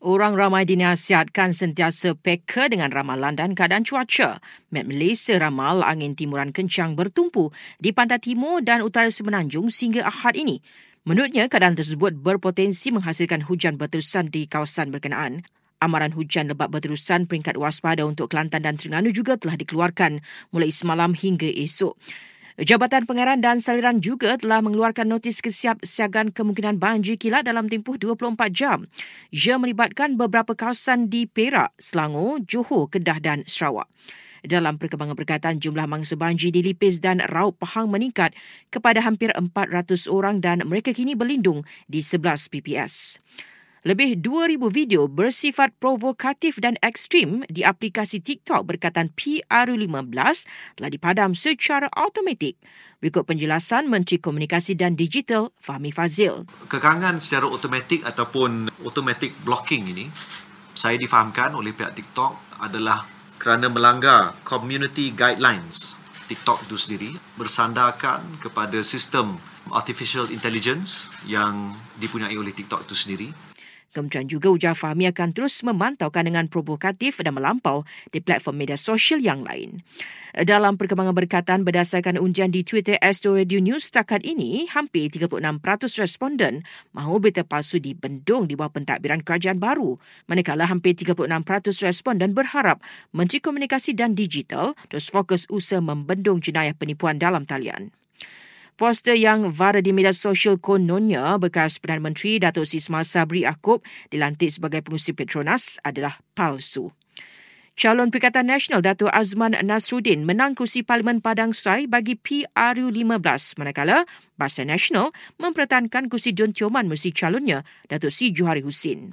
Orang ramai dinasihatkan sentiasa peka dengan ramalan dan keadaan cuaca. Met Malaysia ramal angin timuran kencang bertumpu di pantai timur dan utara semenanjung sehingga Ahad ini. Menurutnya, keadaan tersebut berpotensi menghasilkan hujan berterusan di kawasan berkenaan. Amaran hujan lebat berterusan peringkat waspada untuk Kelantan dan Terengganu juga telah dikeluarkan mulai semalam hingga esok. Jabatan Pengarah dan Saliran juga telah mengeluarkan notis kesiapsiagaan kemungkinan banjir kilat dalam tempoh 24 jam. Ia melibatkan beberapa kawasan di Perak, Selangor, Johor, Kedah dan Sarawak. Dalam perkembangan berkaitan, jumlah mangsa banjir di Lipis dan Raub Pahang meningkat kepada hampir 400 orang dan mereka kini berlindung di 11 PPS. Lebih 2,000 video bersifat provokatif dan ekstrim di aplikasi TikTok berkaitan PRU15 telah dipadam secara automatik. Berikut penjelasan Menteri Komunikasi dan Digital Fahmi Fazil. Kekangan secara automatik ataupun automatic blocking ini saya difahamkan oleh pihak TikTok adalah kerana melanggar community guidelines TikTok itu sendiri bersandarkan kepada sistem artificial intelligence yang dipunyai oleh TikTok itu sendiri Kementerian juga ujar Fahmi akan terus memantau kandungan provokatif dan melampau di platform media sosial yang lain. Dalam perkembangan berkaitan berdasarkan undian di Twitter Astro Radio News setakat ini, hampir 36% responden mahu berita palsu dibendung di bawah pentadbiran kerajaan baru. Manakala hampir 36% responden berharap Menteri Komunikasi dan Digital terus fokus usaha membendung jenayah penipuan dalam talian. Poster yang viral di media sosial kononnya bekas Perdana Menteri Datuk Sisma Sabri Akub dilantik sebagai pengusi Petronas adalah palsu. Calon Perikatan Nasional Datuk Azman Nasruddin menang kursi Parlimen Padang Sai bagi PRU15 manakala Barisan Nasional mempertahankan kursi Dun Tioman mesti calonnya Datuk Si Johari Husin.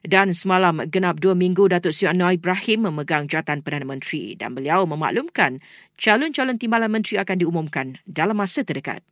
Dan semalam genap dua minggu Datuk Seri Anwar Ibrahim memegang jawatan Perdana Menteri dan beliau memaklumkan calon-calon timbalan menteri akan diumumkan dalam masa terdekat.